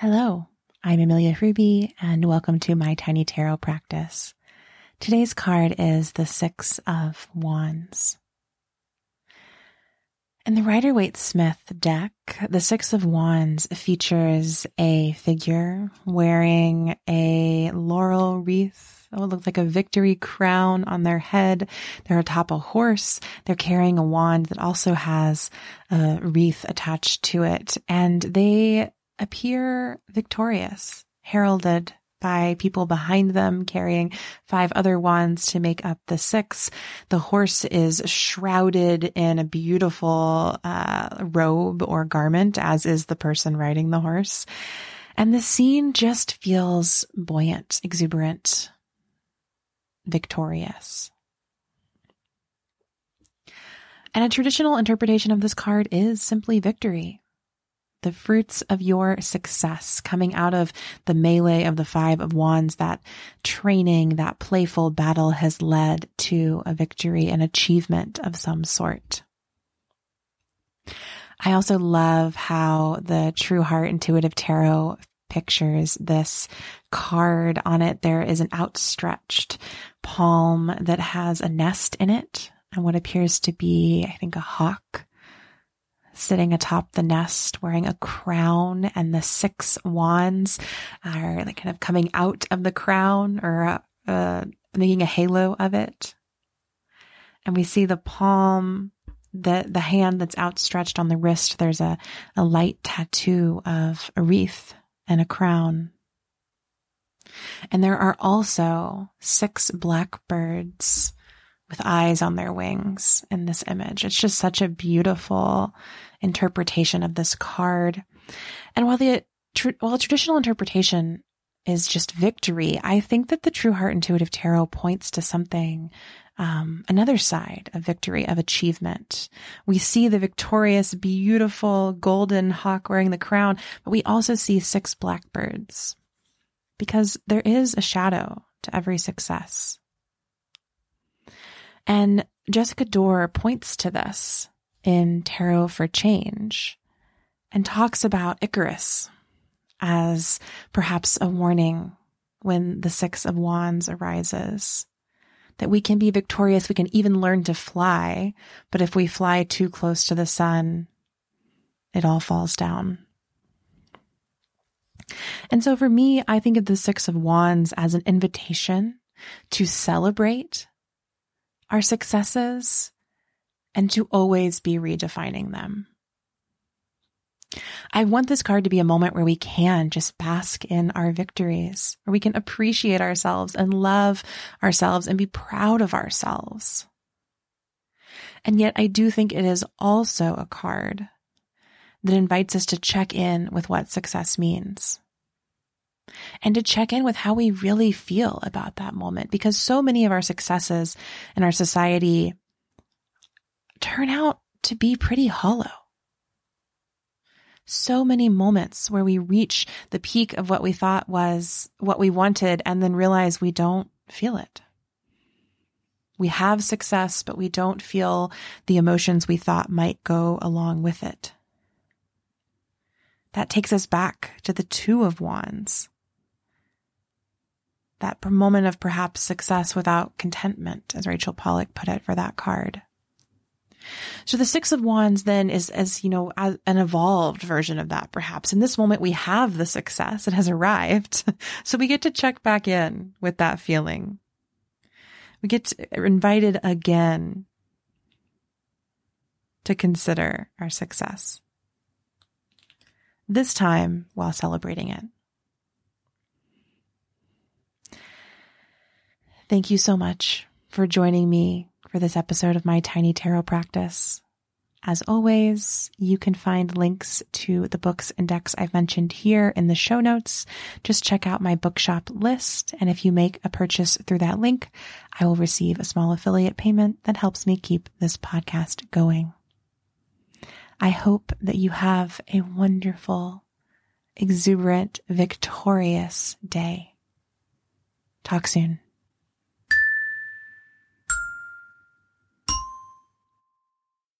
Hello, I'm Amelia Ruby, and welcome to my tiny tarot practice. Today's card is the Six of Wands. In the Rider Waite Smith deck, the Six of Wands features a figure wearing a laurel wreath. Oh, it looks like a victory crown on their head. They're atop a horse. They're carrying a wand that also has a wreath attached to it. And they appear victorious, heralded by people behind them carrying five other wands to make up the six. The horse is shrouded in a beautiful uh, robe or garment, as is the person riding the horse. And the scene just feels buoyant, exuberant, victorious. And a traditional interpretation of this card is simply victory the fruits of your success coming out of the melee of the five of wands, that training, that playful battle has led to a victory, an achievement of some sort. I also love how the True Heart Intuitive Tarot pictures this card. On it, there is an outstretched palm that has a nest in it and what appears to be, I think, a hawk sitting atop the nest wearing a crown and the six wands are like kind of coming out of the crown or uh, uh, making a halo of it. And we see the palm, the, the hand that's outstretched on the wrist. There's a, a light tattoo of a wreath and a crown. And there are also six blackbirds with eyes on their wings in this image. It's just such a beautiful interpretation of this card. And while the tr- while traditional interpretation is just victory, I think that the True Heart Intuitive Tarot points to something, um, another side of victory, of achievement. We see the victorious, beautiful golden hawk wearing the crown, but we also see six blackbirds because there is a shadow to every success. And Jessica Dore points to this in Tarot for Change and talks about Icarus as perhaps a warning when the Six of Wands arises. That we can be victorious, we can even learn to fly, but if we fly too close to the sun, it all falls down. And so for me, I think of the Six of Wands as an invitation to celebrate our successes and to always be redefining them. I want this card to be a moment where we can just bask in our victories, where we can appreciate ourselves and love ourselves and be proud of ourselves. And yet, I do think it is also a card that invites us to check in with what success means and to check in with how we really feel about that moment because so many of our successes in our society turn out to be pretty hollow. So many moments where we reach the peak of what we thought was what we wanted and then realize we don't feel it. We have success, but we don't feel the emotions we thought might go along with it. That takes us back to the Two of Wands. That moment of perhaps success without contentment, as Rachel Pollack put it for that card. So the Six of Wands then is, as you know, an evolved version of that, perhaps. In this moment, we have the success. It has arrived. so we get to check back in with that feeling. We get uh, invited again to consider our success. This time while celebrating it. Thank you so much for joining me for this episode of my tiny tarot practice. As always, you can find links to the books and decks I've mentioned here in the show notes. Just check out my bookshop list. And if you make a purchase through that link, I will receive a small affiliate payment that helps me keep this podcast going. I hope that you have a wonderful, exuberant, victorious day. Talk soon.